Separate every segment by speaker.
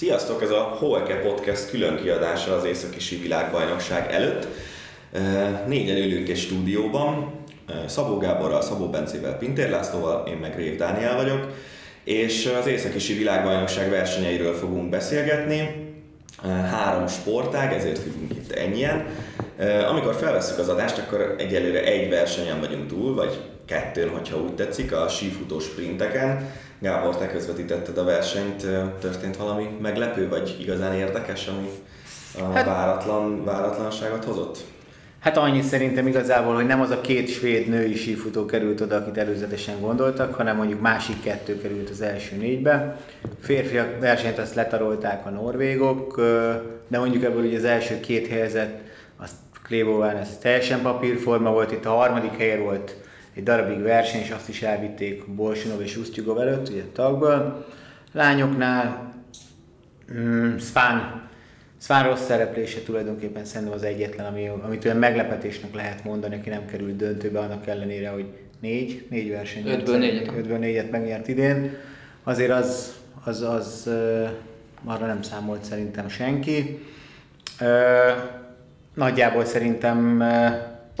Speaker 1: Sziasztok, ez a Holke Podcast külön kiadása az Északi Világbajnokság előtt. Négyen ülünk egy stúdióban, Szabó Gáborral, Szabó Bencével, Pintér Lászlóval, én meg Rév Dániel vagyok, és az Északi Világbajnokság versenyeiről fogunk beszélgetni. Három sportág, ezért függünk itt ennyien. Amikor felveszünk az adást, akkor egyelőre egy versenyen vagyunk túl, vagy kettőn, hogyha úgy tetszik, a sífutó sprinteken. Gábor, te közvetítetted a versenyt, történt valami meglepő, vagy igazán érdekes, ami a hát, váratlan, váratlanságot hozott?
Speaker 2: Hát annyi szerintem igazából, hogy nem az a két svéd női sífutó került oda, akit előzetesen gondoltak, hanem mondjuk másik kettő került az első négybe. Férfiak versenyt azt letarolták a norvégok, de mondjuk ebből ugye az első két helyzet, az Klebován ez teljesen papírforma volt, itt a harmadik helyen volt egy darabig verseny, és azt is elvitték Bolsinov és Ustjugov előtt, ugye tagból. Lányoknál mm, Spán, Spán rossz szereplése tulajdonképpen szerintem az egyetlen, ami, amit olyan meglepetésnek lehet mondani, aki nem került döntőbe, annak ellenére, hogy négy, négy verseny.
Speaker 3: Ötből négyet.
Speaker 2: Ötből négyet megnyert idén. Azért az, az, az, az arra nem számolt szerintem senki. Nagyjából szerintem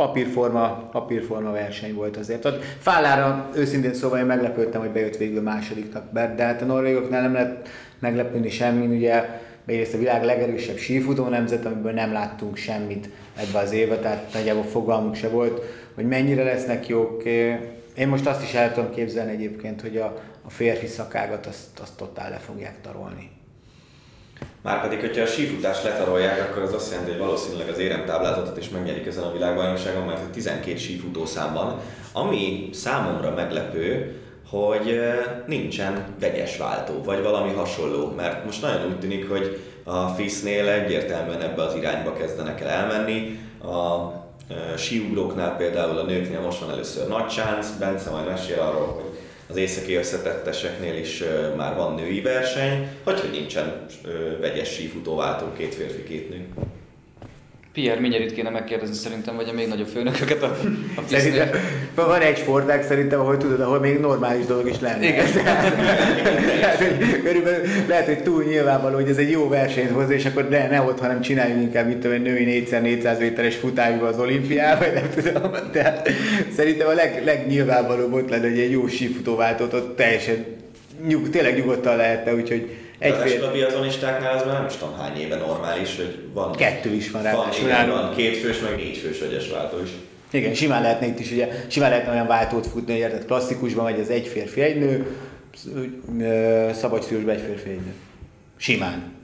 Speaker 2: papírforma, papírforma verseny volt azért. Ott Fállára őszintén szóval én meglepődtem, hogy bejött végül másodiknak, de hát a norvégoknál nem lehet meglepődni semmi, ugye egyrészt a világ legerősebb sífutó nemzet, amiből nem láttunk semmit ebbe az évbe, tehát nagyjából fogalmunk se volt, hogy mennyire lesznek jók. Én most azt is el tudom képzelni egyébként, hogy a, a férfi szakágat azt, azt totál le fogják tarolni.
Speaker 1: Márpedig, hogyha a sífutást letarolják, akkor az azt jelenti, hogy valószínűleg az éremtáblázatot is megnyerik ezen a világbajnokságon, mert 12 sífutó szám van. Ami számomra meglepő, hogy nincsen vegyes váltó, vagy valami hasonló, mert most nagyon úgy tűnik, hogy a FIS-nél egyértelműen ebbe az irányba kezdenek el elmenni. A síugróknál például a nőknél most van először nagy chance, Bence majd mesél arról, hogy az északi összetetteseknél is már van női verseny, hogy, nincsen vegyes sífutóváltó, két férfi, két nő.
Speaker 3: Pierre Minyerit kéne megkérdezni szerintem, vagy a még nagyobb főnököket a, a
Speaker 2: Szerintem van egy sportág szerintem, ahol tudod, ahol még normális dolog is lenne. Igen. lehet, hogy, körülbelül, lehet, hogy túl nyilvánvaló, hogy ez egy jó versenyt hoz, és akkor ne, ne ott, hanem csináljunk inkább mit tudom, női 4x400 méteres futásba az olimpián, vagy nem tudom. Tehát szerintem a leg, legnyilvánvalóbb ott lenne, hogy egy jó sífutóváltót ott teljesen nyug, tényleg nyugodtan lehetne, úgyhogy
Speaker 1: egy fél... a biatlonistáknál az már nem is tudom hány éve normális, hogy van...
Speaker 2: Kettő is van
Speaker 1: rá. Van, igen, van két fős, meg négy fős vegyes váltó is.
Speaker 2: Igen, simán lehetne itt is, ugye, simán lehetne olyan váltót futni, hogy érted, klasszikusban vagy az egy férfi, egy nő, szabad szűrősben egy férfi, egy nő. Simán.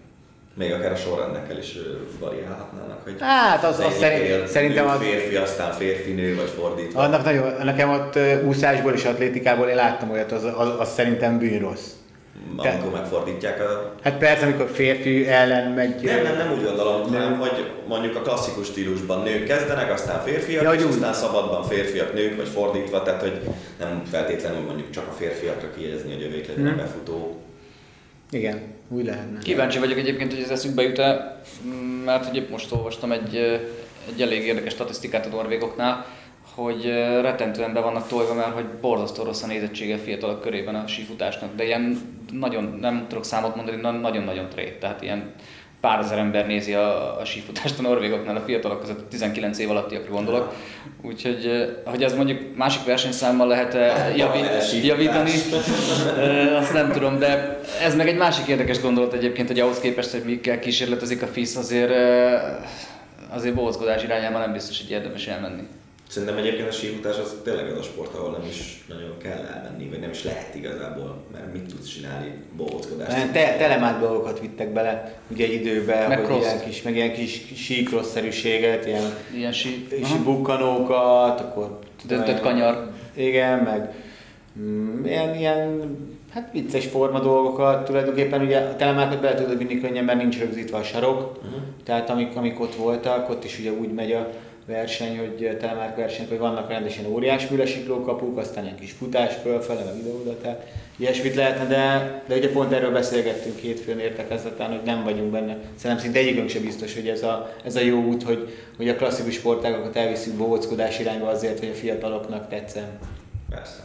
Speaker 1: Még akár a sorrendekkel is variálhatnának, hogy
Speaker 2: hát az, az szerint, szerintem
Speaker 1: az... Férfi, aztán férfi, nő, vagy fordítva.
Speaker 2: Annak nagyon, nekem ott úszásból és atlétikából én láttam olyat, az, az, az szerintem bűn rossz
Speaker 1: amikor megfordítják a...
Speaker 2: Hát persze, amikor férfi ellen megy...
Speaker 1: Nem, nem, nem úgy gondolom, nem. hanem hogy mondjuk a klasszikus stílusban nők kezdenek, aztán férfiak, ja, és úgy. aztán szabadban férfiak, nők, vagy fordítva, tehát hogy nem feltétlenül mondjuk csak a férfiakra kiegyezni, hogy övék legyen hmm. befutó.
Speaker 2: Igen, úgy lehetne.
Speaker 3: Kíváncsi vagyok egyébként, hogy ez eszünkbe jut-e, mert hogy épp most olvastam egy, egy elég érdekes statisztikát a norvégoknál, hogy rettentően be vannak tolva, mert hogy borzasztó rossz a nézettsége fiatalok körében a sífutásnak, de ilyen nagyon, nem tudok számot mondani, nagyon-nagyon trét, tehát ilyen pár ezer ember nézi a, a sífutást a norvégoknál, a fiatalok között 19 év alattiakra gondolok. Úgyhogy, hogy ez mondjuk másik versenyszámmal lehet javít, javítani, azt nem tudom, de ez meg egy másik érdekes gondolat egyébként, hogy ahhoz képest, hogy mikkel kísérletezik a FISZ, azért, azért bohózkodás irányában nem biztos, hogy érdemes elmenni.
Speaker 1: Szerintem egyébként a sífutás az tényleg az a sport, ahol nem is nagyon kell elmenni, vagy nem is lehet igazából, mert mit tudsz csinálni bohóckodást.
Speaker 2: Te, telemált dolgokat vittek bele, ugye egy időben, meg hogy ilyen kis, meg ilyen kis síkrosszerűséget, ilyen,
Speaker 3: ilyen sí...
Speaker 2: bukkanókat, akkor...
Speaker 3: Döntött kanyar.
Speaker 2: Igen, meg mm, ilyen, ilyen hát vicces forma dolgokat, tulajdonképpen ugye a telemákat bele tudod vinni könnyen, mert nincs rögzítve a sarok, uh-huh. tehát amik, amik ott voltak, ott is ugye úgy megy a verseny, hogy telemark verseny, hogy vannak rendesen óriás kapuk, aztán ilyen kis futás fölfele, meg ide-oda, tehát ilyesmit lehetne, de, de ugye pont erről beszélgettünk hétfőn értekezleten, hogy nem vagyunk benne. Szerintem szinte egyikünk sem biztos, hogy ez a, ez a jó út, hogy, hogy a klasszikus sportágokat elviszünk bohóckodás irányba azért, hogy a fiataloknak tetszen.
Speaker 1: Persze.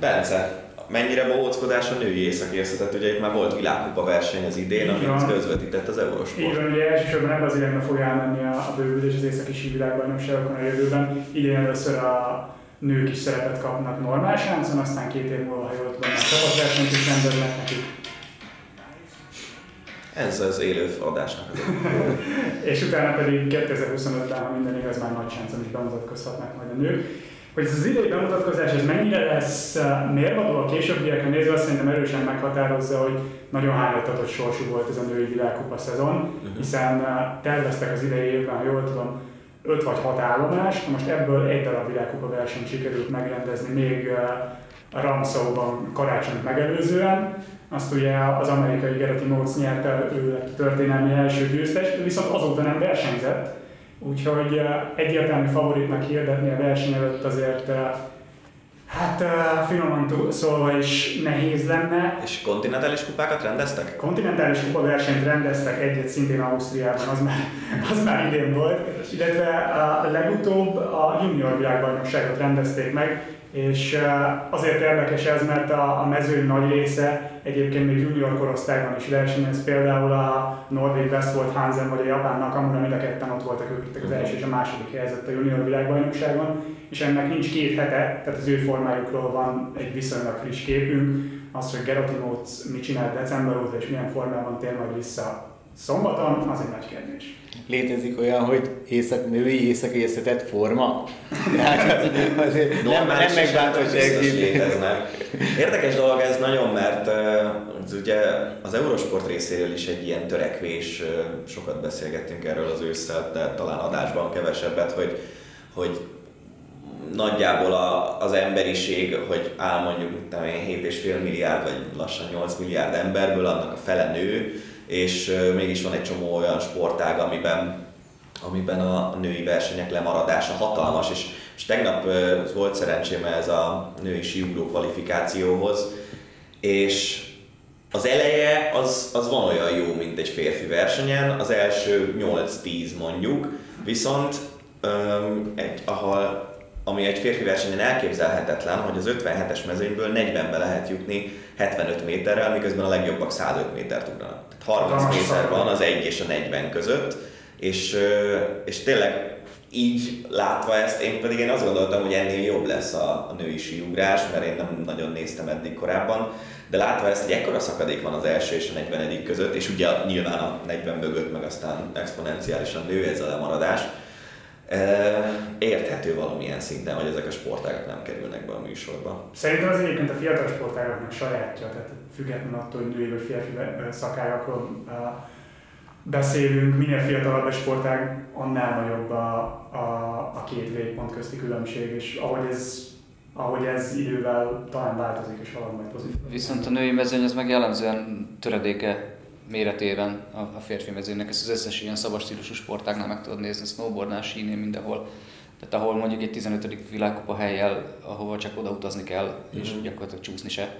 Speaker 1: Bence, mennyire bohóckodás a női északi tehát ugye itt már volt világkupa verseny az idén, amit közvetített az Eurosport.
Speaker 4: Így van, ugye elsősorban ebben az irányba fog elmenni a, a bővülés az északi sívilágbajnokságokon a jövőben. Idén először a nők is szerepet kapnak normál sáncon, aztán két év múlva, ha jól tudom, a csapatversenyt is rendeznek nekik.
Speaker 1: Ez az élő adásnak az
Speaker 4: És utána pedig 2025-ben, ha minden igaz, már nagy sáncon is bemutatkozhatnak majd a nők. Hogy ez az idei bemutatkozás, ez mennyire lesz uh, mérvadó? A későbbiekre nézve, azt szerintem erősen meghatározza, hogy nagyon hányatatott sorsú volt ez a női világkupa szezon, uh-huh. hiszen uh, terveztek az idei évben, ha jól tudom, 5 vagy 6 állomást, most ebből egy darab világkupa versenyt sikerült megrendezni még uh, a Ramszóban karácsonyt megelőzően, azt ugye az amerikai Gerati Moritz nyerte, ő lett a történelmi első győztes, viszont azóta nem versenyzett, úgyhogy egyértelmű favoritnak hirdetni a verseny előtt azért Hát finoman szólva is nehéz lenne.
Speaker 1: És kontinentális kupákat rendeztek?
Speaker 4: Kontinentális kupa versenyt rendeztek, egyet szintén Ausztriában, az már, az már idén volt. Illetve a legutóbb a junior világbajnokságot rendezték meg, és azért érdekes ez, mert a, a mezőny nagy része egyébként még junior korosztályban is versenyez, például a Norvég Westwold Hansen vagy a Japán Nakamura, mind a ketten ott voltak, ők az első és a második helyzet a junior világbajnokságon, és ennek nincs két hete, tehát az ő formájukról van egy viszonylag friss képünk, az, hogy Gerati Mócz mit csinált december óta és milyen formában tér majd vissza szombaton, az egy nagy kérdés.
Speaker 2: Létezik olyan, hogy észak, női északészetett forma? Tehát az, azért nem, nem megváltó
Speaker 1: Érdekes dolog ez nagyon, mert az ugye az Eurosport részéről is egy ilyen törekvés, sokat beszélgettünk erről az ősszel, de talán adásban kevesebbet, hogy, hogy nagyjából a, az emberiség, hogy áll mondjuk 7,5 milliárd vagy lassan 8 milliárd emberből, annak a fele nő, és mégis van egy csomó olyan sportág, amiben, amiben a női versenyek lemaradása hatalmas, és, és tegnap volt szerencsém ez a női síugró kvalifikációhoz, és az eleje az, az van olyan jó, mint egy férfi versenyen, az első 8-10 mondjuk, viszont egy, ahol, ami egy férfi versenyen elképzelhetetlen, hogy az 57-es mezőnyből 40-be lehet jutni 75 méterrel, miközben a legjobbak 105 métert ugranak. 30 méter van az 1 és a 40 között, és, és tényleg így látva ezt, én pedig én azt gondoltam, hogy ennél jobb lesz a, a női síugrás, mert én nem nagyon néztem eddig korábban, de látva ezt, hogy ekkora szakadék van az első és a 40 között, és ugye nyilván a 40 mögött meg aztán exponenciálisan nő ez a lemaradás, érthető valamilyen szinten, hogy ezek a sportágak nem kerülnek be a műsorba.
Speaker 4: Szerintem az egyébként a fiatal sportágaknak sajátja, tehát függetlenül attól, hogy női vagy férfi szakágakról beszélünk, minél fiatalabb a sportág, annál nagyobb a, a, a két végpont közti különbség, és ahogy ez ahogy ez idővel talán változik és halad majd pozitív.
Speaker 3: Viszont a női mezőny az meg jellemzően töredéke méretében a, a férfi mezőnek. Ezt az összes ilyen szabad stílusú sportágnál meg tudod nézni, snowboardnál, sínél, mindenhol. Tehát ahol mondjuk egy 15. világkupa helyjel, ahova csak oda utazni kell, mm-hmm. és mhm. gyakorlatilag csúszni se.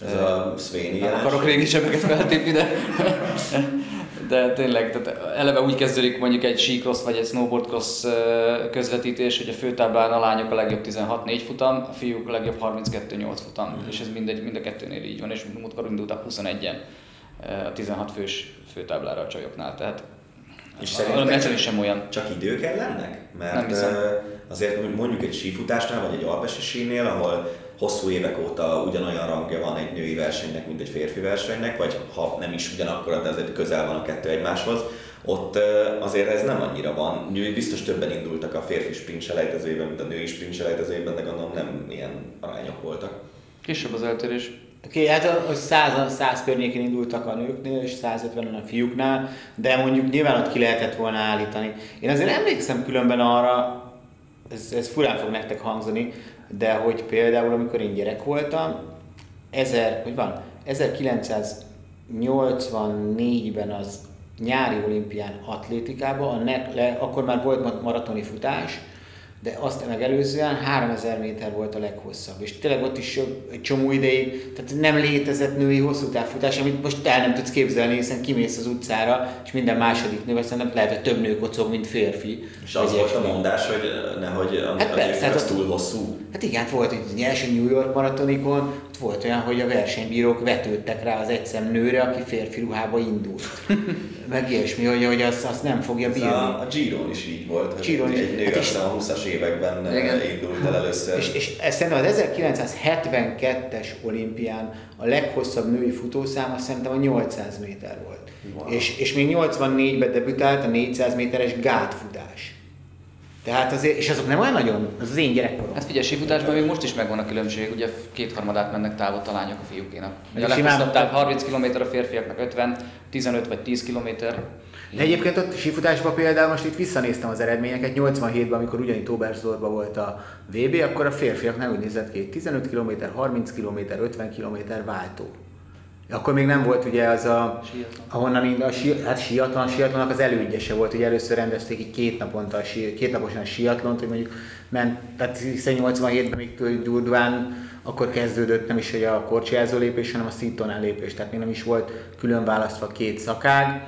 Speaker 1: Ez a Svényi
Speaker 3: Nem akarok régi sebeket feltépni, de, de tényleg, tehát eleve úgy kezdődik mondjuk egy síkrosz vagy egy snowboardcross közvetítés, hogy a főtáblán a lányok a legjobb 16-4 futam, a fiúk a legjobb 32-8 futam, mm. és ez mindegy, mind a kettőnél így van, és múltkor indultak 21-en a 16 fős főtáblára a csajoknál. Tehát és szerintem sem olyan.
Speaker 1: Csak idő kell lennek? Mert nem azért mondjuk egy sífutásnál, vagy egy alpesi sínél, ahol hosszú évek óta ugyanolyan rangja van egy női versenynek, mint egy férfi versenynek, vagy ha nem is ugyanakkor, de azért közel van a kettő egymáshoz, ott azért ez nem annyira van. Biztos többen indultak a férfi sprint selejtezőben, mint a női sprint selejtezőben, de gondolom nem ilyen arányok voltak.
Speaker 3: Kisebb az eltérés.
Speaker 2: Oké, okay, hát hogy 100, 100 környékén indultak a nőknél, és 150 a fiúknál, de mondjuk nyilván ott ki lehetett volna állítani. Én azért emlékszem különben arra, ez, ez furán fog nektek hangzani, de hogy például amikor én gyerek voltam, 1000, hogy van, 1984-ben az nyári olimpián atlétikában, a ne, le, akkor már volt maratoni futás, de azt megelőzően 3000 méter volt a leghosszabb, és tényleg ott is egy csomó ideig, tehát nem létezett női hosszú távfutás, amit most el nem tudsz képzelni, hiszen kimész az utcára, és minden második nő, nem lehet, hogy több nő kocog, mint férfi.
Speaker 1: És az volt a mondás, hogy nehogy hát persze, hát az túl hosszú.
Speaker 2: Hát igen, hát volt egy első New York maratonikon, ott volt olyan, hogy a versenybírók vetődtek rá az egyszem nőre, aki férfi ruhába indult. Meg ilyesmi, hogy, hogy azt, azt nem fogja bírni. A,
Speaker 1: a Giron is így volt. Giron is. Egy nő hát aztán a 20-as években igen. indult el először.
Speaker 2: És, és szerintem az 1972-es olimpián a leghosszabb női futószám azt szerintem a 800 méter volt. Wow. És, és még 84-ben debütált a 400 méteres gátfutás. Tehát azért, és azok nem olyan nagyon, az az én gyerekkorom.
Speaker 3: Hát figyelj, sífutásban még most is megvan a különbség, ugye kétharmadát mennek távot a lányok a fiúkénak. Ugye a leghosszabb táv 30 km a férfiaknak 50, 15 vagy 10 km.
Speaker 2: De egyébként ott sífutásban például most itt visszanéztem az eredményeket, 87-ben, amikor ugyanígy Oberstdorfban volt a VB, akkor a férfiaknál úgy nézett ki, 15 km, 30 km, 50 km váltó. Akkor még nem volt ugye az a, siatlan. ahonnan a si, hát siatlan, siatlanak az elődjese volt, ugye először rendezték így két naponta, a si, két naposan a siatlont, hogy mondjuk ment, tehát 87-ben még durván akkor kezdődött nem is hogy a korcsijázó lépés, hanem a szintonál lépés, tehát még nem is volt külön választva két szakág.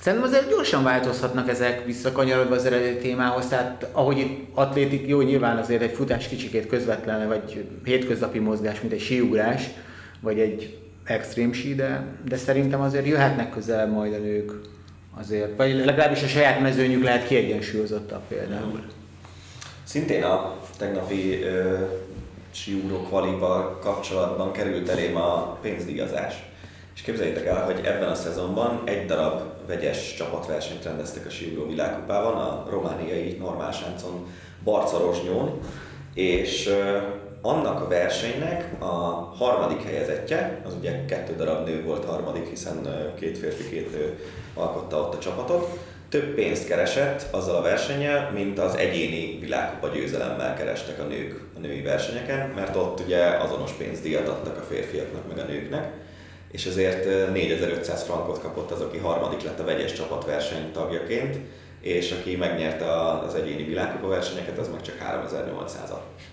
Speaker 2: Szerintem azért gyorsan változhatnak ezek visszakanyarodva az eredeti témához, tehát ahogy itt atlétik, jó, nyilván azért egy futás kicsikét közvetlen, vagy hétköznapi mozgás, mint egy síugrás, vagy egy extrém sí, de, de szerintem azért jöhetnek közel majd a nők azért, vagy legalábbis a saját mezőnyük lehet kiegyensúlyozottabb például.
Speaker 1: Szintén a tegnapi ö, síúró kvalival kapcsolatban került elém a pénzdíjazás. És képzeljétek el, hogy ebben a szezonban egy darab vegyes csapatversenyt rendeztek a síúró világkupában, a romániai normálsáncon Barcarosnyón, és annak a versenynek a harmadik helyezettje, az ugye kettő darab nő volt harmadik, hiszen két férfi, két nő alkotta ott a csapatot, több pénzt keresett azzal a versennyel, mint az egyéni világkupa győzelemmel kerestek a nők a női versenyeken, mert ott ugye azonos pénzdíjat adtak a férfiaknak meg a nőknek, és ezért 4500 frankot kapott az, aki harmadik lett a vegyes csapatverseny tagjaként, és aki megnyerte az egyéni világkupa versenyeket, az meg csak 3800-at.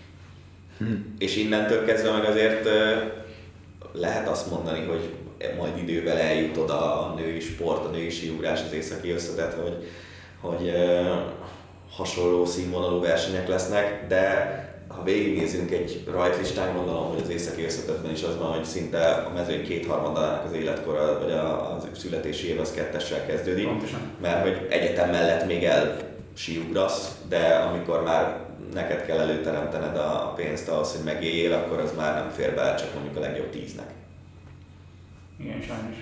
Speaker 1: Hmm. És innentől kezdve meg azért lehet azt mondani, hogy majd idővel eljut oda a női sport, a női síugrás, az északi összetett, hogy, hogy hasonló színvonalú versenyek lesznek, de ha végignézünk egy rajtlistán, gondolom, hogy az északi összetetben is az van, hogy szinte a mezőny kétharmadának az életkora, vagy a, a születési év az kettessel kezdődik, Pontosan. mert hogy egyetem mellett még el síugrasz, de amikor már neked kell előteremtened a pénzt ahhoz, hogy megéljél, akkor az már nem fér bele csak mondjuk a legjobb tíznek.
Speaker 4: Igen, sajnos.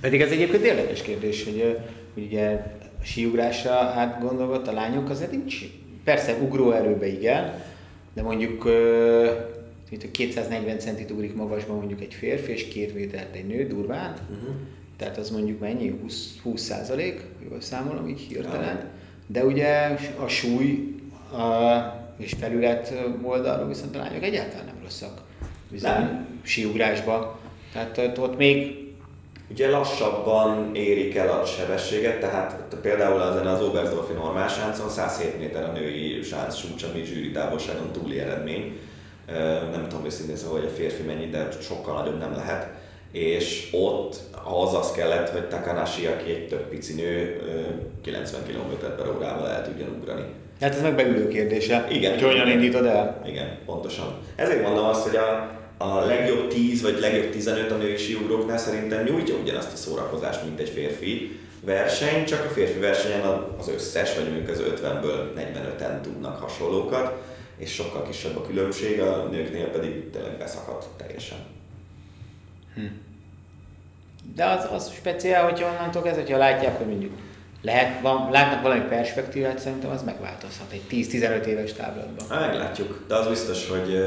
Speaker 2: Pedig ez egyébként érdekes kérdés, hogy, hogy ugye a síugrásra átgondolva a lányok azért nincs, persze ugróerőbe igen, de mondjuk mint 240 centit ugrik magasban mondjuk egy férfi, és két métert egy nő durván, uh-huh. tehát az mondjuk mennyi? 20, 20 százalék, jól számolom így hirtelen. Ja. De ugye a súly a, és felület oldalról viszont a lányok egyáltalán nem rosszak. nem. síugrásba. Tehát ott még
Speaker 1: Ugye lassabban érik el a sebességet, tehát például az, az Oberstdorfi normál sáncon 107 méter a női sánc súcs, ami zsűri távolságon túli eredmény. Nem tudom őszintén szóval, hogy a férfi mennyi, de sokkal nagyobb nem lehet. És ott az az kellett, hogy Takanashi, aki egy több pici nő, 90 km per órával el tudjon ugrani.
Speaker 2: Hát ez meg beülő kérdése.
Speaker 1: Igen.
Speaker 2: Hogy hogyan indítod el?
Speaker 1: Igen, pontosan. Ezért mondom azt, hogy a, a legjobb 10 vagy legjobb 15 a női síugróknál szerintem nyújtja ugyanazt a szórakozást, mint egy férfi verseny, csak a férfi versenyen az összes, vagy mondjuk az 50-ből 45-en tudnak hasonlókat, és sokkal kisebb a különbség, a nőknél pedig tényleg beszakadt teljesen. Hm.
Speaker 2: De az, az speciál, hogyha onnantól kezdve, hogyha látják, hogy mondjuk lehet, van, látnak valami perspektívát, szerintem az megváltozhat egy 10-15 éves táblatban.
Speaker 1: Hát meglátjuk, de az biztos, hogy,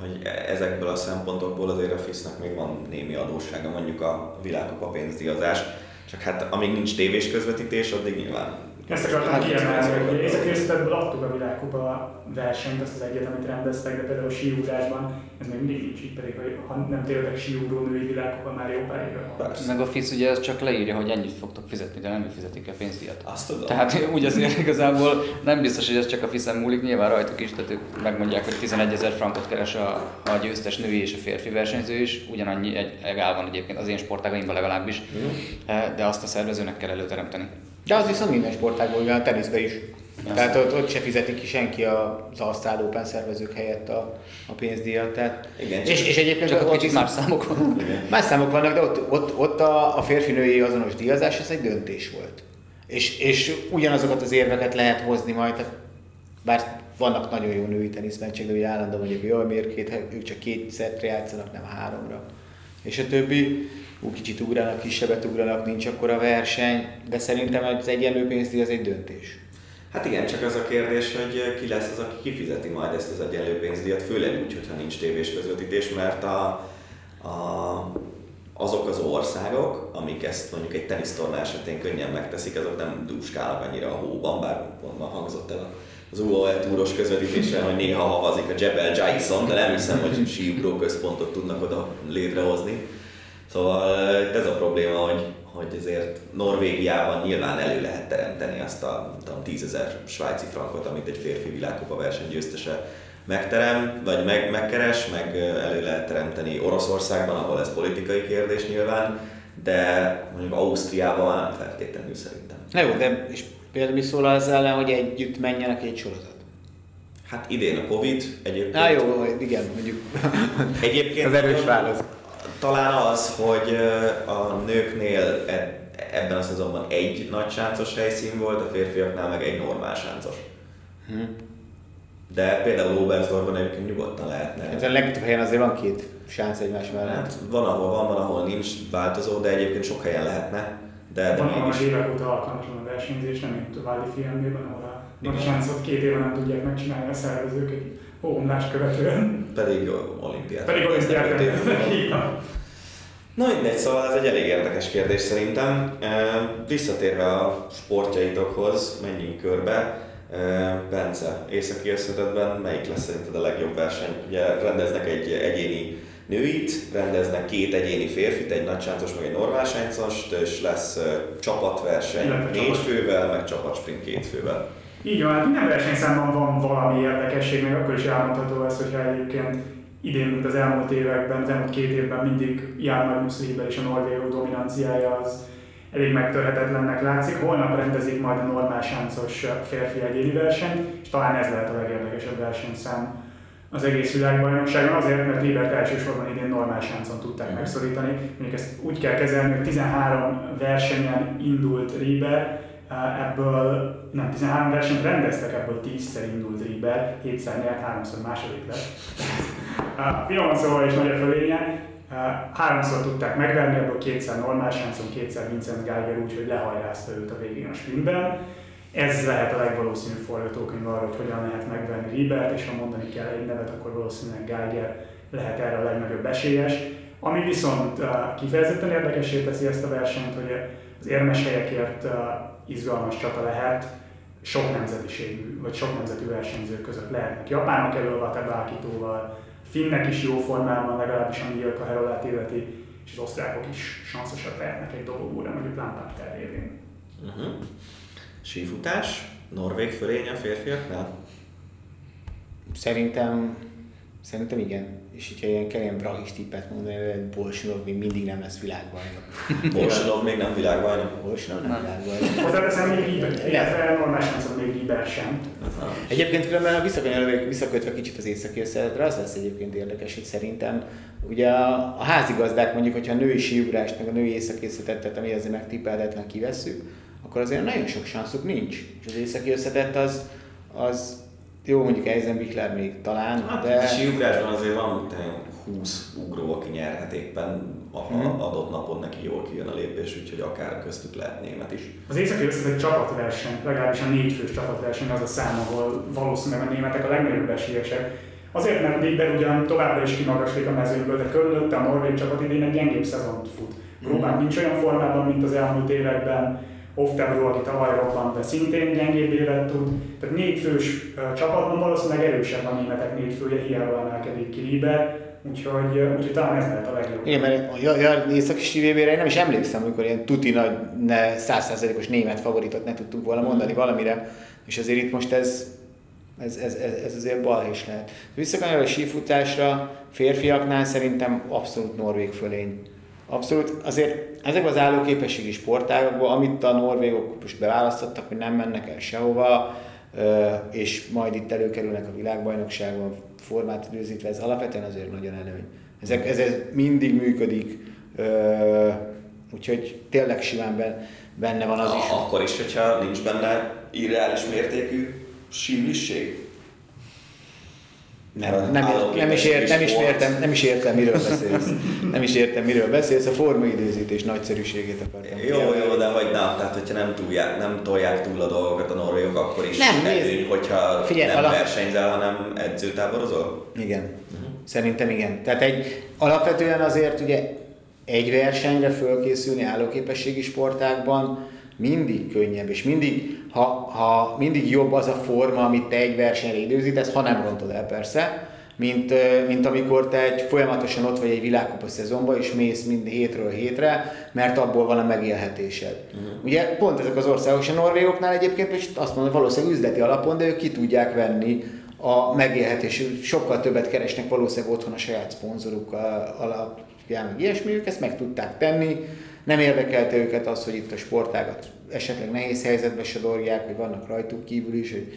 Speaker 1: hogy ezekből a szempontokból azért a FISZ-nak még van némi adóssága, mondjuk a világkupa pénzdíjazás. Csak hát amíg nincs tévés közvetítés, addig nyilván
Speaker 4: Ezt akartam
Speaker 1: Hát,
Speaker 4: kiemelni, hogy
Speaker 1: ez-
Speaker 4: észak adtuk a világkupa versenyt, azt az egyet, amit rendeztek, de például a síugrásban ez még mindig nincs így, pedig hogy ha nem tényleg síugró női világkupa már jó pár éve.
Speaker 1: Persze.
Speaker 3: Meg a FIS ugye ez csak leírja, hogy ennyit fogtok fizetni, de nem fizetik a pénzdíjat.
Speaker 1: Azt tudom.
Speaker 3: Tehát úgy azért igazából nem biztos, hogy ez csak a FISZen múlik, nyilván rajtuk is, tehát ők megmondják, hogy 11 ezer frankot keres a, a győztes női és a férfi versenyző is, ugyanannyi egy, egy áll van egyébként az én sportágaimban legalábbis, Eh, de azt a szervezőnek kell előteremteni.
Speaker 2: De az viszont minden sportágban, olyan a teniszben is.
Speaker 3: Persze.
Speaker 2: Tehát ott, ott se fizeti ki senki az Ausztrál Open szervezők helyett a, a pénzdíjat. Tehát,
Speaker 1: Igen,
Speaker 2: és,
Speaker 1: csak-
Speaker 2: és egyébként
Speaker 3: Csak
Speaker 2: ott
Speaker 3: más számok van.
Speaker 1: Igen.
Speaker 2: Más számok vannak, de ott, ott, ott a, a férfi-női azonos díjazás, ez egy döntés volt. És, és ugyanazokat az érveket lehet hozni majd, bár vannak nagyon jó női teniszmeccsek, de ugye állandóan mondjuk, hogy jaj, miért két, ők csak két szettre játszanak, nem háromra. És a többi, úgy kicsit ugranak, kisebbet ugranak, nincs akkor a verseny, de szerintem az egyenlő pénzdíj az egy döntés.
Speaker 1: Hát igen, csak az a kérdés, hogy ki lesz az, aki kifizeti majd ezt az egyenlő pénzdíjat, főleg úgy, hogyha nincs tévés közvetítés, mert a, a, azok az országok, amik ezt mondjuk egy tenisztorna esetén könnyen megteszik, azok nem dúskálnak annyira a hóban, bár pont ma hangzott el az UOL túros közvetítésen, hogy néha havazik a Jebel Jason, de nem hiszem, hogy síugró központot tudnak oda létrehozni. Szóval ez a probléma, hogy, hogy azért Norvégiában nyilván elő lehet teremteni azt a tudom, 10 ezer svájci frankot, amit egy férfi világkupa verseny győztese megterem, vagy meg, megkeres, meg elő lehet teremteni Oroszországban, ahol ez politikai kérdés nyilván, de mondjuk Ausztriában nem feltétlenül szerintem.
Speaker 2: Na jó, de és például mi szól az ellen, hogy együtt menjenek egy sorozat?
Speaker 1: Hát idén a Covid egyébként.
Speaker 2: Na jó, igen, mondjuk
Speaker 1: Egyébként
Speaker 2: az erős válasz.
Speaker 1: Talán az, hogy a nőknél e- ebben a szezonban egy nagy sáncos helyszín volt, a férfiaknál meg egy normál sáncos.
Speaker 2: Hm.
Speaker 1: De például Oberstdorfban egyébként nyugodtan lehetne.
Speaker 2: Ez a legtöbb helyen azért van két sánc egymás mellett.
Speaker 1: Hát van, ahol van, van, ahol nincs változó, de egyébként sok helyen lehetne. De, de
Speaker 4: Van, ahol
Speaker 1: mégis.
Speaker 4: évek óta alkalmatlan a versenyzés, nem mint a Váli filmében, ahol a Nagysáncot két éve nem tudják megcsinálni a szervezők egy hóomlást követően.
Speaker 1: Pedig olimpiát.
Speaker 4: Pedig olimpiát.
Speaker 1: Na mindegy, szóval ez egy elég érdekes kérdés szerintem. Visszatérve a sportjaitokhoz, menjünk körbe. Bence, északi összetetben melyik lesz szerinted a legjobb verseny? Ugye rendeznek egy egyéni nőit, rendeznek két egyéni férfit, egy nagysáncos, meg egy normál sáncost, és lesz csapatverseny
Speaker 4: Illetve
Speaker 1: négy
Speaker 4: csapat.
Speaker 1: fővel, meg csapatsprint két fővel.
Speaker 4: Így van, hát minden versenyszámban van valami érdekesség, még akkor is elmondható ez, hogyha egyébként idén, mint az elmúlt években, az elmúlt két évben mindig Jan Magnus Rieber és a norvégok dominanciája az elég megtörhetetlennek látszik. Holnap rendezik majd a normál sáncos férfi egyéni versenyt, és talán ez lehet a legérdekesebb versenyszám az egész világbajnokságon, azért, mert Ribert elsősorban idén normál sáncon tudták megszorítani. Mondjuk ezt úgy kell kezelni, hogy 13 versenyen indult Rieber, ebből, nem, 13 versenyt rendeztek, ebből 10-szer indult Rieber, 7-szer nyert, 3-szor második lett. Finoman szóval is nagy a fölénye. Háromszor tudták megverni, ebből kétszer normál sáncon, kétszer Vincent Geiger úgy, hogy lehajrázta őt a végén a sprintben. Ez lehet a legvalószínűbb forgatókönyv arra, hogy hogyan lehet megverni Riebert, és ha mondani kell egy nevet, akkor valószínűleg Geiger lehet erre a legnagyobb esélyes. Ami viszont kifejezetten érdekessé teszi ezt a versenyt, hogy az érmes helyekért izgalmas csata lehet, sok nemzetiségű, vagy sok nemzetű versenyzők között lehetnek. Japánok elől Watebákitóval, finnek is jó formában, legalábbis ami Ilka Herolát illeti, és az osztrákok is sanszosak lehetnek egy dobogóra, mondjuk Lampard terjévén.
Speaker 1: Uh-huh. Sífutás, Norvég fölény a férfiaknál?
Speaker 2: Szerintem, szerintem igen. És hogyha ilyen kell ilyen brahis tippet mondani, hogy Bolsonov még mindig nem lesz világbajnok.
Speaker 1: Bolsonov még nem világbajnok.
Speaker 2: Bolsonov nem
Speaker 3: Nem.
Speaker 2: világbajnok.
Speaker 4: Hozzáteszem még Rieber, illetve normálisan szóval még Rieber sem.
Speaker 2: Egyébként különben visszakanyarodva, visszakötve kicsit az északi összetetre, az lesz egyébként érdekes, hogy szerintem ugye a, házigazdák mondjuk, hogyha a női síugrást, meg a női északi összetettet, ami azért megtippelhetetlen kivesszük, akkor azért nagyon sok sanszuk nincs. És az északi összetett az, az jó, mondjuk Eisenbichler még talán,
Speaker 1: Hát
Speaker 2: de...
Speaker 1: a síugrásban azért van tényleg 20 ugró, aki nyerhet éppen, ha
Speaker 2: Mhm.
Speaker 1: adott napon neki jól kijön a lépés, úgyhogy akár köztük lehet német is.
Speaker 4: Az északi összetett egy csapatverseny, legalábbis a négy fős csapatverseny az a szám, ahol valószínűleg a németek a legnagyobb esélyesek. Azért, mert Rieber ugyan továbbra is kimagaslik a mezőnyből, de körülötte a norvég csapat idén egy gyengébb szezont fut. Próbán nincs olyan formában, mint az elmúlt években, Oftebro, aki tavaly robbant, de szintén gyengébb évet tud. Tehát négy fős csapatban valószínűleg erősebb a németek négy fője, hiába emelkedik ki Lieber. Úgyhogy, úgyhogy talán ez lehet a legjobb.
Speaker 2: Igen, mert a, északi sívébére én nem is emlékszem, amikor ilyen tuti nagy, százszázalékos német favoritot ne tudtunk volna mondani valamire, és azért itt most ez, ez, ez, ez, ez azért bal is lehet. Visszakanyar a sífutásra, férfiaknál szerintem abszolút norvég fölény. Abszolút. Azért ezek az állóképességi sportágokban, amit a norvégok most beválasztottak, hogy nem mennek el sehova, és majd itt előkerülnek a világbajnokságon formát időzítve, ez alapvetően azért nagyon előny. Ezek, ez, ez mindig működik, úgyhogy tényleg simán benne van az is.
Speaker 1: Akkor is, hogyha nincs benne irreális mértékű simlisség?
Speaker 2: Nem, nem, nem, is ért, nem, is értem, nem is értem, miről beszélsz. Nem is értem, miről beszélsz. A formaidőzítés nagyszerűségét akartam.
Speaker 1: Jó, jó, de vagy nem, tehát hogyha nem, túlják, nem tolják túl a dolgokat a norvégok, akkor is nem, előny, hogyha Figyelj, nem alap... versenyzel, hanem edzőtáborozol?
Speaker 2: Igen. Uh-huh. Szerintem igen. Tehát egy, alapvetően azért ugye egy versenyre fölkészülni állóképességi sportákban mindig könnyebb, és mindig, ha, ha mindig jobb az a forma, amit te egy versenyre időzítesz, ha nem rontod el persze, mint, mint amikor te egy folyamatosan ott vagy egy világkupa szezonban, és mész mind hétről hétre, mert abból van a megélhetésed. Uh-huh. Ugye pont ezek az országok, a norvégoknál egyébként, és azt mondom, valószínűleg üzleti alapon, de ők ki tudják venni a megélhetés, sokkal többet keresnek valószínűleg otthon a saját szponzoruk alapján, meg ilyesmi, ők ezt meg tudták tenni, nem érdekelte őket az, hogy itt a sportágat esetleg nehéz helyzetbe sodorják, hogy vannak rajtuk kívül is, hogy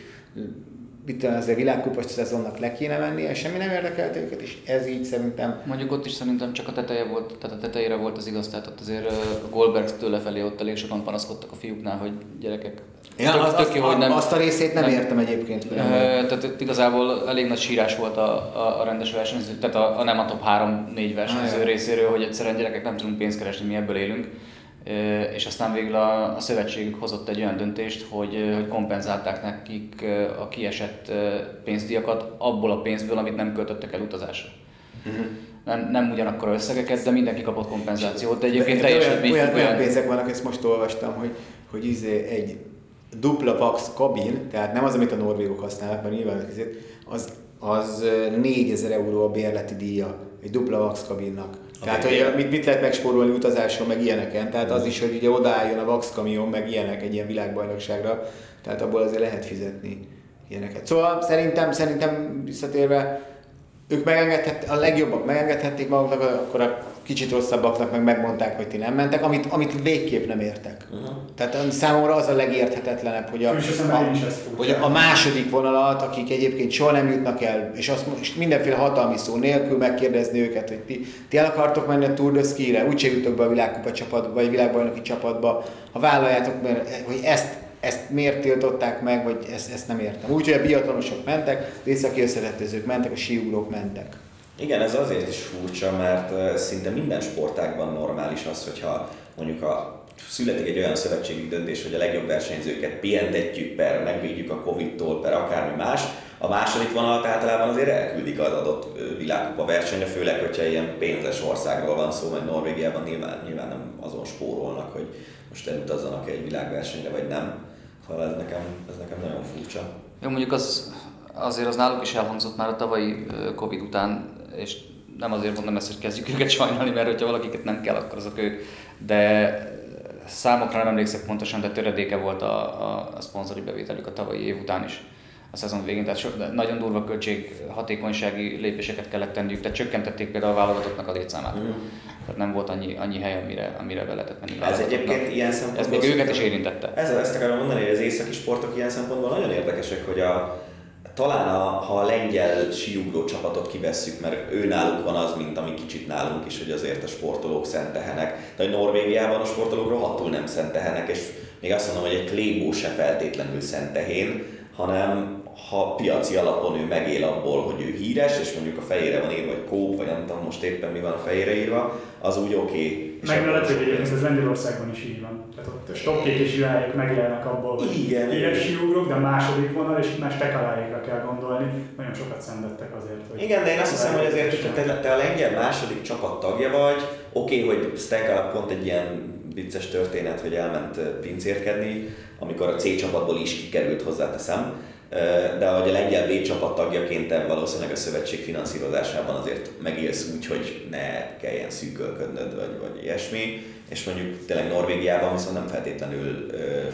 Speaker 2: mit tudom, ezzel világkupas szezonnak le kéne menni, és semmi nem érdekelte őket, és ez így szerintem...
Speaker 3: Mondjuk ott is szerintem csak a teteje volt, tehát a tetejére volt az igaz, tehát ott azért a Goldberg tőle felé ott elég sokan panaszkodtak a fiúknál, hogy gyerekek,
Speaker 2: Ja, tök, az, tök jó, hogy nem, azt a részét nem, nem értem egyébként.
Speaker 3: E, tehát igazából elég nagy sírás volt a, a, a rendes versenyző, tehát a, a nem a top 3-4 versenyző ah, részéről, hogy egyszerűen gyerekek nem tudunk pénzt keresni, mi ebből élünk és aztán végül a, a szövetségük hozott egy olyan döntést, hogy, hogy kompenzálták nekik a kiesett pénzdiakat abból a pénzből, amit nem költöttek el utazásra. Uh-huh. Nem, nem ugyanakkor összegeket, de mindenki kapott kompenzációt, de egyébként teljesen
Speaker 2: olyan, olyan, olyan pénzek vannak, ezt most olvastam, hogy, hogy izé egy dupla vax kabin, tehát nem az, amit a norvégok használnak, mert nyilván az, az 4000 euró a bérleti díja egy dupla vax kabinnak. Tehát, hogy mit, mit lehet megspórolni utazáson, meg ilyeneken. Tehát az is, hogy ugye odaálljon a Vax kamion, meg ilyenek egy ilyen világbajnokságra. Tehát abból azért lehet fizetni ilyeneket. Szóval szerintem, szerintem visszatérve, ők megengedhették, a legjobbak megengedhették maguknak, akkor a kicsit rosszabbaknak meg megmondták, hogy ti nem mentek, amit, amit végképp nem értek. Uh-huh. Tehát számomra az a legérthetetlenebb, hogy a, a, hogy a második vonalat, akik egyébként soha nem jutnak el, és azt és mindenféle hatalmi szó nélkül megkérdezni őket, hogy ti, ti el akartok menni a Tour de Ski-re, úgyse jutok be a világkupa csapatba, vagy világbajnoki csapatba, ha vállaljátok, mert, hogy ezt ezt miért tiltották meg, vagy ezt, ezt nem értem. Úgyhogy a biatlonosok mentek, az északi összetetőzők mentek, a síugrók mentek.
Speaker 1: Igen, ez azért is furcsa, mert szinte minden sportágban normális az, hogyha mondjuk a születik egy olyan szövetségi döntés, hogy a legjobb versenyzőket pihentetjük, per megvédjük a Covid-tól, per akármi más, a második vonalat általában azért elküldik az adott világkupa versenyre, főleg, hogyha ilyen pénzes országról van szó, mert Norvégiában nyilván, nyilván nem azon spórolnak, hogy most elutazzanak egy világversenyre, vagy nem. Szóval ez nekem, ez nekem nagyon furcsa.
Speaker 3: Jó, mondjuk az, azért az náluk is elhangzott már a tavalyi Covid után, és nem azért mondom ezt, hogy kezdjük őket sajnálni, mert hogyha valakiket nem kell, akkor azok ők, de számokra nem emlékszek pontosan, de töredéke volt a, a, a szponzori bevételük a tavalyi év után is a szezon végén, tehát so, nagyon durva költség hatékonysági lépéseket kellett tenniük, tehát csökkentették például a válogatottnak a létszámát. Mm. Tehát nem volt annyi, annyi hely, amire, amire be lehetett menni.
Speaker 1: Ez egyébként ilyen szempontból...
Speaker 3: Ez még őket is érintette.
Speaker 1: Ezzel ezt akarom mondani, hogy az északi sportok ilyen szempontból nagyon érdekesek, hogy a, talán a, ha a lengyel síugró csapatot kivesszük, mert ő náluk van az, mint ami kicsit nálunk is, hogy azért a sportolók szentehenek. De hogy Norvégiában a sportolók rohadtul nem szentehenek, és még azt mondom, hogy egy klébó se feltétlenül szentehén, hanem ha piaci alapon ő megél abból, hogy ő híres, és mondjuk a fejére van írva, vagy kóp, vagy nem tudom most éppen mi van a fejére írva, az úgy oké. Okay,
Speaker 4: Meglepő, hogy ez Lengyelországban is így van. Tehát ott a stokkék és irályok megjelennek abból, hogy
Speaker 1: Igen,
Speaker 4: híres síugrok, de a második vonal, és más tekaláikra kell gondolni. Nagyon sokat szenvedtek azért.
Speaker 1: Hogy Igen, de én azt hiszem, hogy azért, hogy te, te a lengyel második csapat tagja vagy, Oké, okay, hogy Stenka pont egy ilyen vicces történet, hogy elment pincérkedni, amikor a C csapatból is kikerült hozzáteszem, de ahogy a lengyel B csapat tagjaként valószínűleg a szövetség finanszírozásában azért megélsz úgy, hogy ne kelljen szűkölködnöd, vagy, vagy ilyesmi, és mondjuk tényleg Norvégiában viszont nem feltétlenül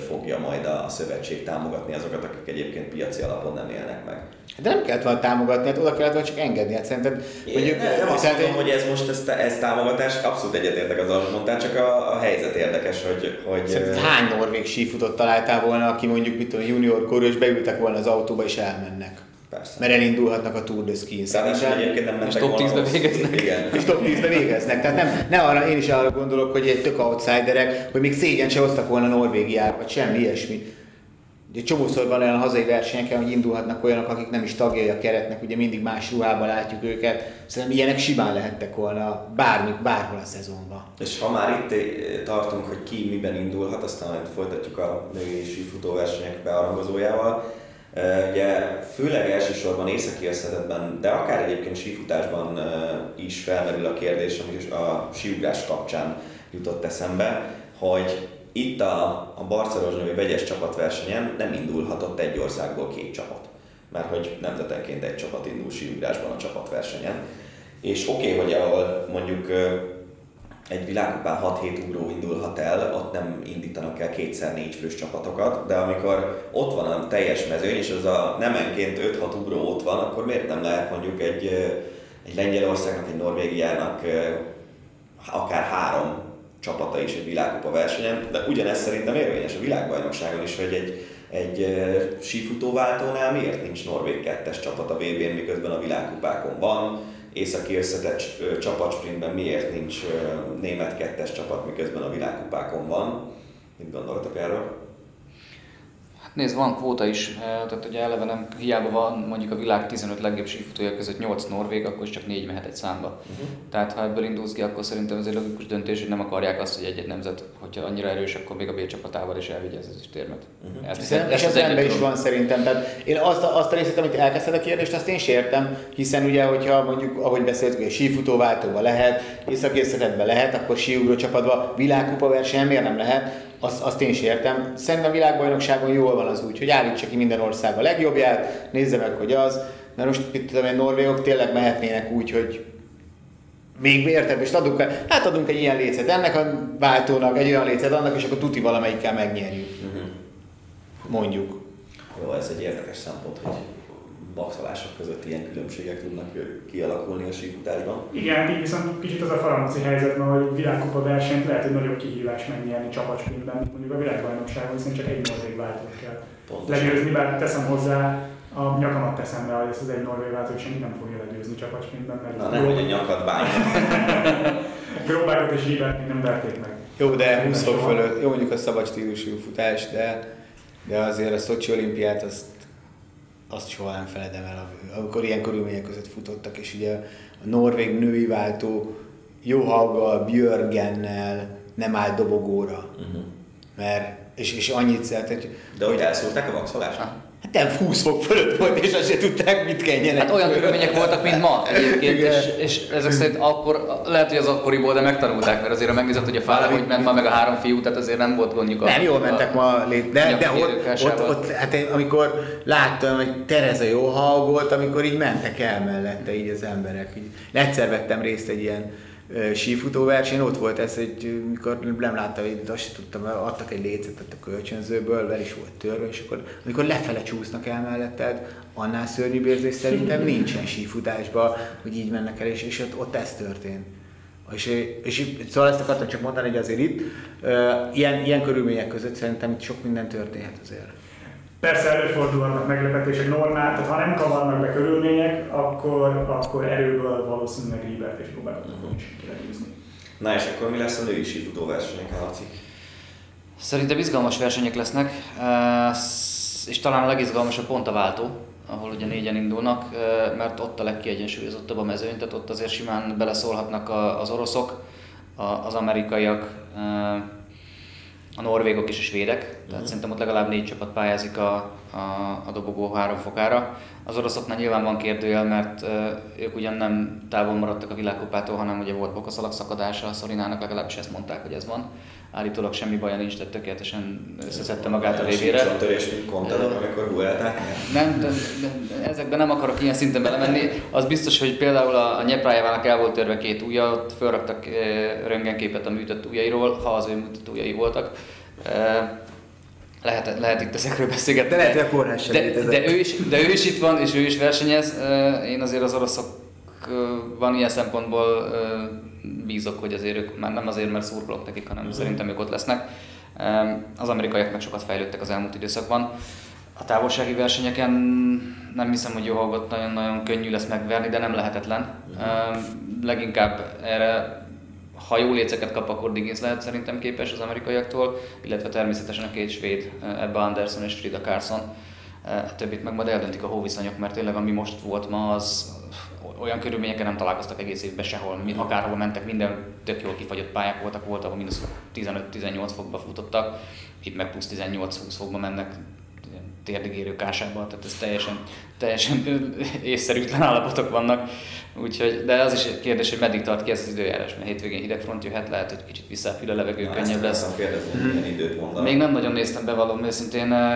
Speaker 1: fogja majd a szövetség támogatni azokat, akik egyébként piaci alapon nem élnek meg.
Speaker 2: De nem kellett volna támogatni, hát oda kellett volna csak engedni. Hát szerintem,
Speaker 1: mondjuk, nem, nem azt mondom, hogy ez most ez, ez támogatás, abszolút egyetértek az amit mondtál, csak a, a helyzet érdekes, hogy... hogy
Speaker 2: Szerintem hány norvég sífutot találtál volna, aki mondjuk mit tudom, junior korú, és beültek volna az autóba és elmennek. Persze. Mert elindulhatnak a Tour de Ski-n.
Speaker 1: Szerintem egyébként nem mentek
Speaker 3: top 10-be végeznek.
Speaker 1: Igen.
Speaker 2: És top 10-be végeznek. Tehát nem, ne arra, én is arra gondolok, hogy egy tök outsiderek, hogy még szégyen se hoztak volna Norvégiába, vagy semmi ilyesmi. Ugye csomószor van olyan hazai versenyeken, hogy indulhatnak olyanok, akik nem is tagjai a keretnek, ugye mindig más ruhában látjuk őket. Szerintem ilyenek simán lehettek volna bármi, bárhol a szezonban.
Speaker 1: És ha már itt tartunk, hogy ki miben indulhat, aztán majd folytatjuk a női sífutóversenyek bearangozójával. Ugye főleg elsősorban északi összetetben, de akár egyébként sífutásban is felmerül a kérdés, ami a síugrás kapcsán jutott eszembe, hogy itt a, a Barcelos női vegyes csapatversenyen nem indulhatott egy országból két csapat, mert hogy nemzetenként egy csapat indul síugrásban a csapatversenyen. És oké, okay, hogy ahol mondjuk egy világkupán 6-7 ugró indulhat el, ott nem indítanak el kétszer négy fős csapatokat, de amikor ott van a teljes mezőny, és az a nemenként 5-6 ugró ott van, akkor miért nem lehet mondjuk egy, egy Lengyelországnak, egy Norvégiának akár három csapata is egy világkupa versenyen, de ugyanez szerintem érvényes a világbajnokságon is, hogy egy, egy sífutóváltónál miért nincs Norvég kettes csapat a VB-n, miközben a világkupákon van, északi összetett csapatsprintben miért nincs német kettes csapat, miközben a világkupákon van. Mit gondoltak erről?
Speaker 3: Nézd, van kvóta is, eh, tehát ugye eleve nem, hiába van mondjuk a világ 15 legjobb sífutója között 8 norvég, akkor is csak 4 mehet egy számba. Uh-huh. Tehát ha ebből indulsz ki, akkor szerintem ez egy logikus döntés, hogy nem akarják azt, hogy egy-egy nemzet, hogyha annyira erős, akkor még a B csapatával is elvigye ez az térmet.
Speaker 2: Uh-huh. Ezt, ezt, és ez rendben is van szerintem. Tehát én azt, azt a részét, amit elkezdted a kérdést, azt én sértem, hiszen ugye, hogyha mondjuk, ahogy beszéltük, hogy sífutóváltóba lehet, északi lehet, akkor síugró csapatba világkupa versenyen miért nem lehet? Azt, azt én is értem. Szerintem a világbajnokságon jól van az úgy, hogy állítsa ki minden ország a legjobbját, nézze meg, hogy az, mert most itt tudom én, norvégok tényleg mehetnének úgy, hogy még érted, és adunk, hát adunk egy ilyen lécet ennek a váltónak, egy olyan lécet annak, és akkor tuti valamelyikkel megnyerjük. Uh-huh. Mondjuk.
Speaker 1: Jó, ez egy érdekes szempont, hogy maxolások között ilyen különbségek tudnak kialakulni a sífutásban.
Speaker 4: Igen, hát így viszont kicsit az a faramúci helyzet, hogy világkupa versenyt lehet, hogy nagyobb kihívás megnyerni csapatsprintben, mint mondjuk a világbajnokságon, hiszen csak egy norvég váltót kell Pontosan. legyőzni, bár teszem hozzá, a nyakamat teszem be, hogy ezt az egy norvég váltót senki nem fogja legyőzni csapatsprintben, mert...
Speaker 1: Na nem, hogy a nyakad bánja.
Speaker 4: Gróbákot és Ribert még nem verték meg.
Speaker 2: Jó, de 20 fok fölött, jó mondjuk a szabad stílusú futás, de, de azért a Szocsi olimpiát azt azt soha nem feledem el, amikor ilyen körülmények között futottak, és ugye a norvég női váltó Johaugal, Björgennel nem áll dobogóra. Uh-huh. Mert, és, és annyit hogy...
Speaker 1: De hogy elszúrták a vaxolást?
Speaker 2: Nem 20 fok fölött volt, és azt se tudták, mit kenjenek.
Speaker 3: Hát olyan körülmények voltak, mint ma egyébként, és, és, ezek szerint akkor, lehet, hogy az akkoriból, de megtanulták, mert azért megnézett, hogy a fára, hogy ment ma meg a három fiú, tehát azért nem volt gondjuk.
Speaker 2: Nem, jól mentek ma, lét, de, de ott, ott, ott, hát én, amikor láttam, hogy Tereza jó hallgott, amikor így mentek el mellette így az emberek. Így, egyszer vettem részt egy ilyen sífutóverseny, ott volt ez, hogy mikor nem láttam, hogy azt sem tudtam, adtak egy lécetet a kölcsönzőből, vel is volt törve, és akkor amikor lefele csúsznak el melletted, annál szörnyűbb érzés szerintem nincsen sífutásban, hogy így mennek el, és, és ott, ott ez történt. És, és szóval ezt akartam csak mondani, hogy azért itt ilyen, ilyen körülmények között szerintem itt sok minden történhet azért.
Speaker 4: Persze előfordulnak meglepetések normál, tehát ha nem kavarnak be körülmények, akkor, akkor erőből valószínűleg Ribert és Robert fogunk kilegyőzni.
Speaker 1: Na és akkor mi lesz a női sífutó versenyeken, Laci?
Speaker 3: Szerintem izgalmas versenyek lesznek, és talán a legizgalmasabb pont a váltó, ahol ugye négyen indulnak, mert ott a legkiegyensúlyozottabb a mezőny, tehát ott azért simán beleszólhatnak az oroszok, az amerikaiak, a norvégok és a svédek, tehát uh-huh. szerintem ott legalább négy csapat pályázik a, a, a dobogó három fokára. Az oroszoknál nyilván van kérdőjel, mert uh, ők ugyan nem távol maradtak a világkupától, hanem ugye volt bokaszalag szakadása, a Szorinának legalábbis ezt mondták, hogy ez van. Állítólag semmi baja nincs, tehát tökéletesen összeszedte magát a végére.
Speaker 1: A törés, mint kontadom, amikor Vuelták
Speaker 3: Nem, de, de, de, ezekben nem akarok ilyen szinten belemenni. Az biztos, hogy például a, a Nyeprájávának el volt törve két ujja, ott felraktak e, röntgenképet a műtött ujjairól, ha az ő műtött ujjai voltak. E, lehet, lehet itt ezekről beszélgetni.
Speaker 2: De lehet, hogy a kórház
Speaker 3: de, de, ő is, de ő is itt van, és ő is versenyez. Én azért az oroszok van ilyen szempontból bízok, hogy azért ők már nem azért, mert szurkolok nekik, hanem uh-huh. szerintem ők ott lesznek. Az amerikaiak meg sokat fejlődtek az elmúlt időszakban. A távolsági versenyeken nem hiszem, hogy jó hangot nagyon-nagyon könnyű lesz megverni, de nem lehetetlen. Uh-huh. Leginkább erre ha jó léceket kap, akkor Diggins lehet szerintem képes az amerikaiaktól, illetve természetesen a két svéd, Ebba Anderson és Frida Carson. A többit meg majd eldöntik a hóviszonyok, mert tényleg ami most volt ma, az olyan körülményeken nem találkoztak egész évben sehol. Akárhova mentek, minden tök jól kifagyott pályák voltak, volt, ahol mínusz 15-18 fokba futottak, itt meg plusz 18-20 fokba mennek térdigérő kásába, tehát ez teljesen, teljesen észszerűtlen állapotok vannak. Úgyhogy, de az is egy kérdés, hogy meddig tart ki ez az időjárás, mert hétvégén hideg front jöhet, lehet, hogy kicsit visszafül a levegő, Na, könnyebb lesz.
Speaker 1: Kérdezni, időt mondanak.
Speaker 3: Még nem nagyon néztem be valami őszintén a,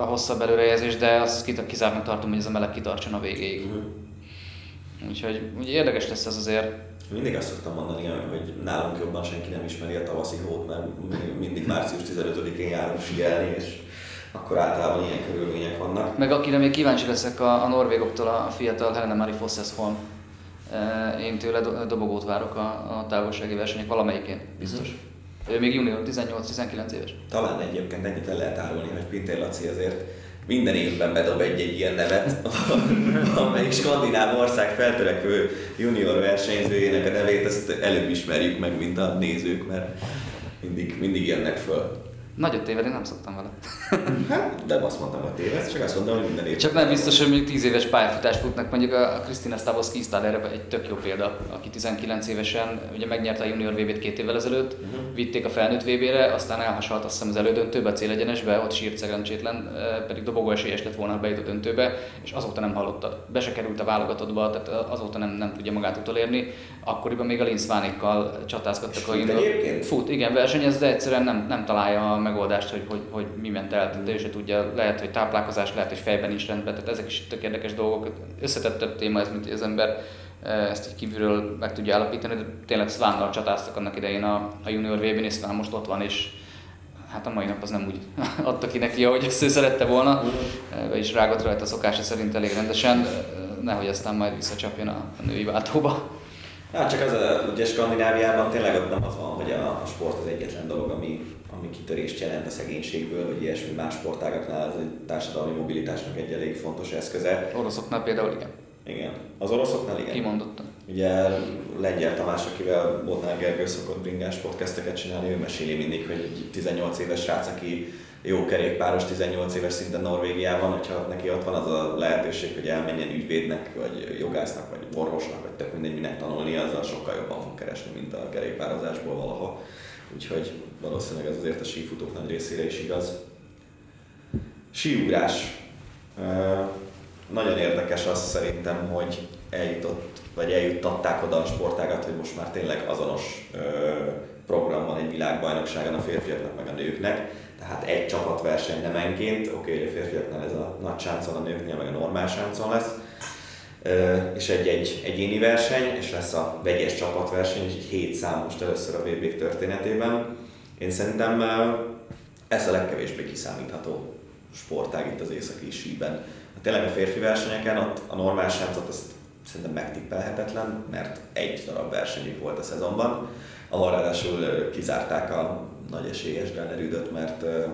Speaker 3: a hosszabb előrejelzés, de azt kizártnak tartom, hogy ez a meleg kitartson a végéig. Uh-huh. Úgyhogy úgy érdekes lesz ez azért.
Speaker 1: Mindig azt szoktam mondani, hogy nálunk jobban senki nem ismeri a tavaszi hót, mert mindig március 15-én járunk sielni, és akkor általában ilyen körülmények vannak.
Speaker 3: Meg akire még kíváncsi leszek a, a norvégoktól, a fiatal Helena Mari Fossesholm. Én tőle dobogót várok a, a távolsági versenyek valamelyikén, biztos. Mm-hmm. Ő még junior, 18-19 éves.
Speaker 1: Talán egyébként ennyit el lehet árulni, hogy Pintér Laci azért minden évben bedob egy-egy ilyen nevet, amelyik skandináv ország feltörekvő junior versenyzőjének a nevét, ezt előbb ismerjük meg, mint a nézők, mert mindig, mindig jönnek föl.
Speaker 3: Nagyot téved, én nem szoktam vele.
Speaker 1: hát, de azt mondtam, hogy tévedsz, csak azt mondom, hogy minden
Speaker 3: Csak nem biztos, hogy még 10 éves pályafutás futnak. Mondjuk a Krisztina Stavovski erre egy tök jó példa, aki 19 évesen ugye megnyerte a junior VB-t két évvel ezelőtt, uh-huh. vitték a felnőtt VB-re, aztán elhasalt azt hiszem az elődöntőbe, a célegyenesbe, ott sírt szerencsétlen, pedig dobogó esélyes lett volna, ha bejött a döntőbe, és azóta nem hallottad. Be se került a válogatottba, tehát azóta nem, nem tudja magát utolérni. Akkoriban még a Linz Vánékkal csatázgattak
Speaker 1: a.
Speaker 3: Fut, igen, versenyez, de egyszerűen nem, nem találja megoldást, hogy, hogy, hogy mi ment el. Tehát ő se tudja, lehet, hogy táplálkozás, lehet, hogy fejben is rendben. Tehát ezek is tök érdekes dolgok. Összetettebb téma ez, mint az ember eh, ezt egy kívülről meg tudja állapítani, de tényleg Svánnal csatáztak annak idején a, a junior vb n és Sván most ott van, és hát a mai nap az nem úgy adta ki neki, ahogy ezt ő szerette volna, be is rágott rajta szokása szerint elég rendesen, nehogy aztán majd visszacsapjon a, a női váltóba.
Speaker 1: Hát csak az, a, ugye Skandináviában tényleg ott nem az van, hogy a, a sport az egyetlen dolog, ami, ami kitörést jelent a szegénységből, vagy ilyesmi más sportágaknál, ez egy társadalmi mobilitásnak egy elég fontos eszköze.
Speaker 3: Oroszoknál például igen.
Speaker 1: Igen. Az oroszoknál igen.
Speaker 3: Kimondottan.
Speaker 1: Ugye Lengyel Tamás, akivel Botnár Gergő szokott bringás podcasteket csinálni, ő meséli mindig, hogy egy 18 éves srác, aki jó kerékpáros 18 éves szinten Norvégiában, hogyha neki ott van az a lehetőség, hogy elmenjen ügyvédnek, vagy jogásznak, vagy orvosnak, vagy tök mindegy minek tanulni, azzal sokkal jobban fog keresni, mint a kerékpározásból valaha. Úgyhogy valószínűleg ez azért a sífutók nagy részére is igaz. Síugrás. Nagyon érdekes az szerintem, hogy eljutott, vagy eljuttatták oda a sportágat, hogy most már tényleg azonos program van egy világbajnokságon a férfiaknak meg a nőknek tehát egy csapatverseny nemenként, oké, okay, a férfiaknál ez a nagy sáncon, a nőknél meg a normál sáncon lesz, és egy-egy egyéni verseny, és lesz a vegyes csapatverseny, és egy hét szám most először a vb történetében. Én szerintem ez a legkevésbé kiszámítható sportág itt az északi síben. Tényleg a férfi versenyeken ott a normál sáncot azt szerintem megtippelhetetlen, mert egy darab versenyük volt a szezonban, ahol ráadásul kizárták a nagy esélyes Gunner mert uh,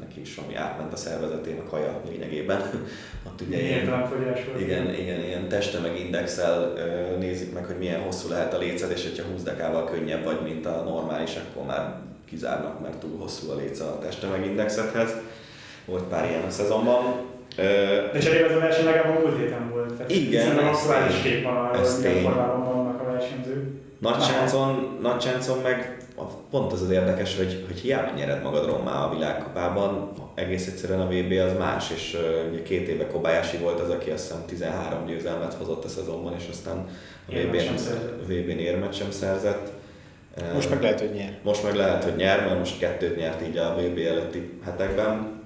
Speaker 1: neki is valami átment a szervezetén a kaja lényegében.
Speaker 4: Ott ugye ilyen,
Speaker 1: igen, igen, ilyen teste meg indexel nézik meg, hogy milyen hosszú lehet a léced, és hogyha 20 dekával könnyebb vagy, mint a normális, akkor már kizárnak, mert túl hosszú a léce a teste meg indexethez. Volt pár ilyen a szezonban.
Speaker 4: De cserébe ez a verseny legalább múlt héten volt. Tehát
Speaker 1: igen,
Speaker 4: ez aktuális kép van arról, hogy milyen formában vannak a versenyzők.
Speaker 1: Nagy Sáncon meg pont az az érdekes, hogy, hogy hiába nyered magad rommá a világkupában, egész egyszerűen a VB az más, és uh, ugye két éve Kobayashi volt az, aki azt hiszem 13 győzelmet hozott a szezonban, és aztán a VB-n, érmet sem szerzett.
Speaker 2: Most meg lehet, hogy nyer.
Speaker 1: Most meg lehet, hogy nyer, mert most kettőt nyert így a VB előtti hetekben.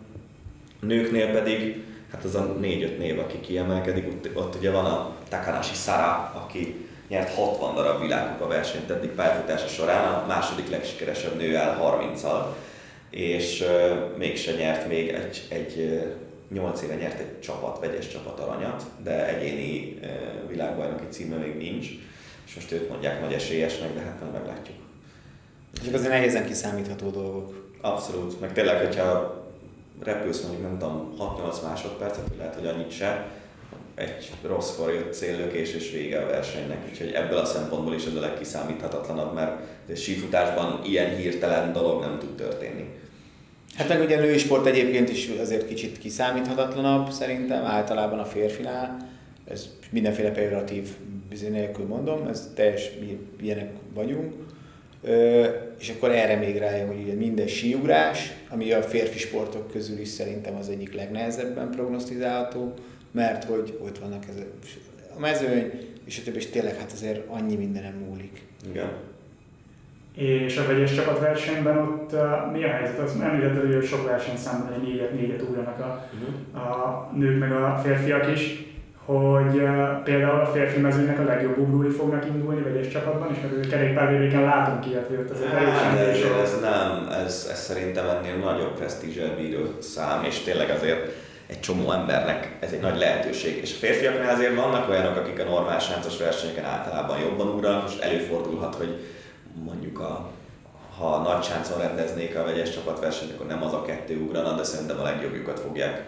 Speaker 1: Nőknél pedig, hát az a négy-öt név, aki kiemelkedik, ott, ott ugye van a Takanashi Sara, aki nyert 60 darab világkupa versenyt eddig pályafutása során, a második legsikeresebb nő áll 30-al, és uh, mégse nyert még egy, egy uh, 8 éve nyert egy csapat, vegyes csapat aranyat, de egyéni uh, világbajnoki címe még nincs, és most őt mondják nagy esélyesnek, de hát majd meglátjuk.
Speaker 2: Ezek azért nehézen kiszámítható dolgok.
Speaker 1: Abszolút, meg tényleg, hogyha repülsz mondjuk nem tudom 6-8 másodpercet, lehet, hogy annyit se, egy rosszkor jött céllökés és vége a versenynek, úgyhogy ebből a szempontból is ez a legkiszámíthatatlanabb, mert a sífutásban ilyen hirtelen dolog nem tud történni.
Speaker 2: Hát meg ugye a női sport egyébként is azért kicsit kiszámíthatatlanabb szerintem, általában a férfinál. Ez mindenféle pejoratív bizony mondom, ez teljes ilyenek vagyunk. Ö, és akkor erre még rájön, hogy ugye minden síugrás, ami a férfi sportok közül is szerintem az egyik legnehezebben prognosztizálható, mert hogy ott vannak ez a mezőny, és a többi, és tényleg hát azért annyi mindenem múlik.
Speaker 1: Igen.
Speaker 4: És a vegyes csapatversenyben ott uh, mi a helyzet? Az említetted, hogy sok versenyszámban egy négyet, négyet ugranak a, uh-huh. a nők meg a férfiak is hogy uh, például a férfi mezőnek a legjobb ugrói fognak indulni vegyes csapatban, és mert kerékpárvévéken látunk ilyet, hogy ott azért
Speaker 1: hát, ez, ez nem, ez, ez szerintem ennél nagyobb presztízsel bíró szám, és tényleg azért egy csomó embernek ez egy nagy lehetőség. És a férfiaknál azért vannak olyanok, akik a normál sáncos versenyeken általában jobban ugranak, most előfordulhat, hogy mondjuk a ha nagy sáncon rendeznék a vegyes csapatversenyt, akkor nem az a kettő ugrana, de szerintem a legjobbjukat fogják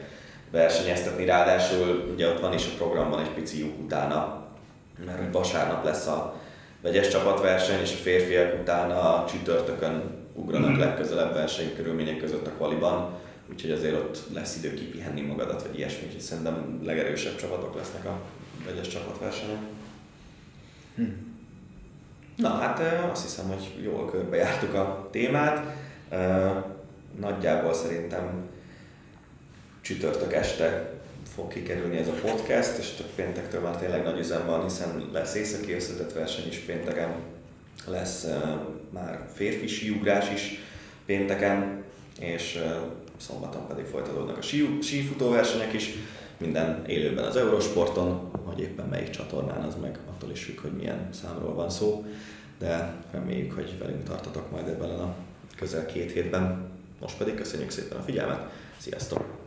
Speaker 1: versenyeztetni. Ráadásul ugye ott van is a programban egy pici lyuk utána, mert hogy vasárnap lesz a vegyes csapatverseny, és a férfiak utána a csütörtökön ugranak mm. legközelebb verseny körülmények között a kvaliban úgyhogy azért ott lesz idő kipihenni magadat, vagy ilyesmi, úgyhogy szerintem legerősebb csapatok lesznek a vegyes csapatversenyen. Hm. Na hát azt hiszem, hogy jól körbejártuk a témát. Nagyjából szerintem csütörtök este fog kikerülni ez a podcast, és csak péntektől már tényleg nagy üzem van, hiszen lesz északi összetett verseny is pénteken, lesz már férfi síugrás is pénteken, és szombaton pedig folytatódnak a sí, sífutóversenyek is, minden élőben az Eurosporton, hogy éppen melyik csatornán, az meg attól is függ, hogy milyen számról van szó, de reméljük, hogy velünk tartotok majd ebben a közel két hétben. Most pedig köszönjük szépen a figyelmet, sziasztok!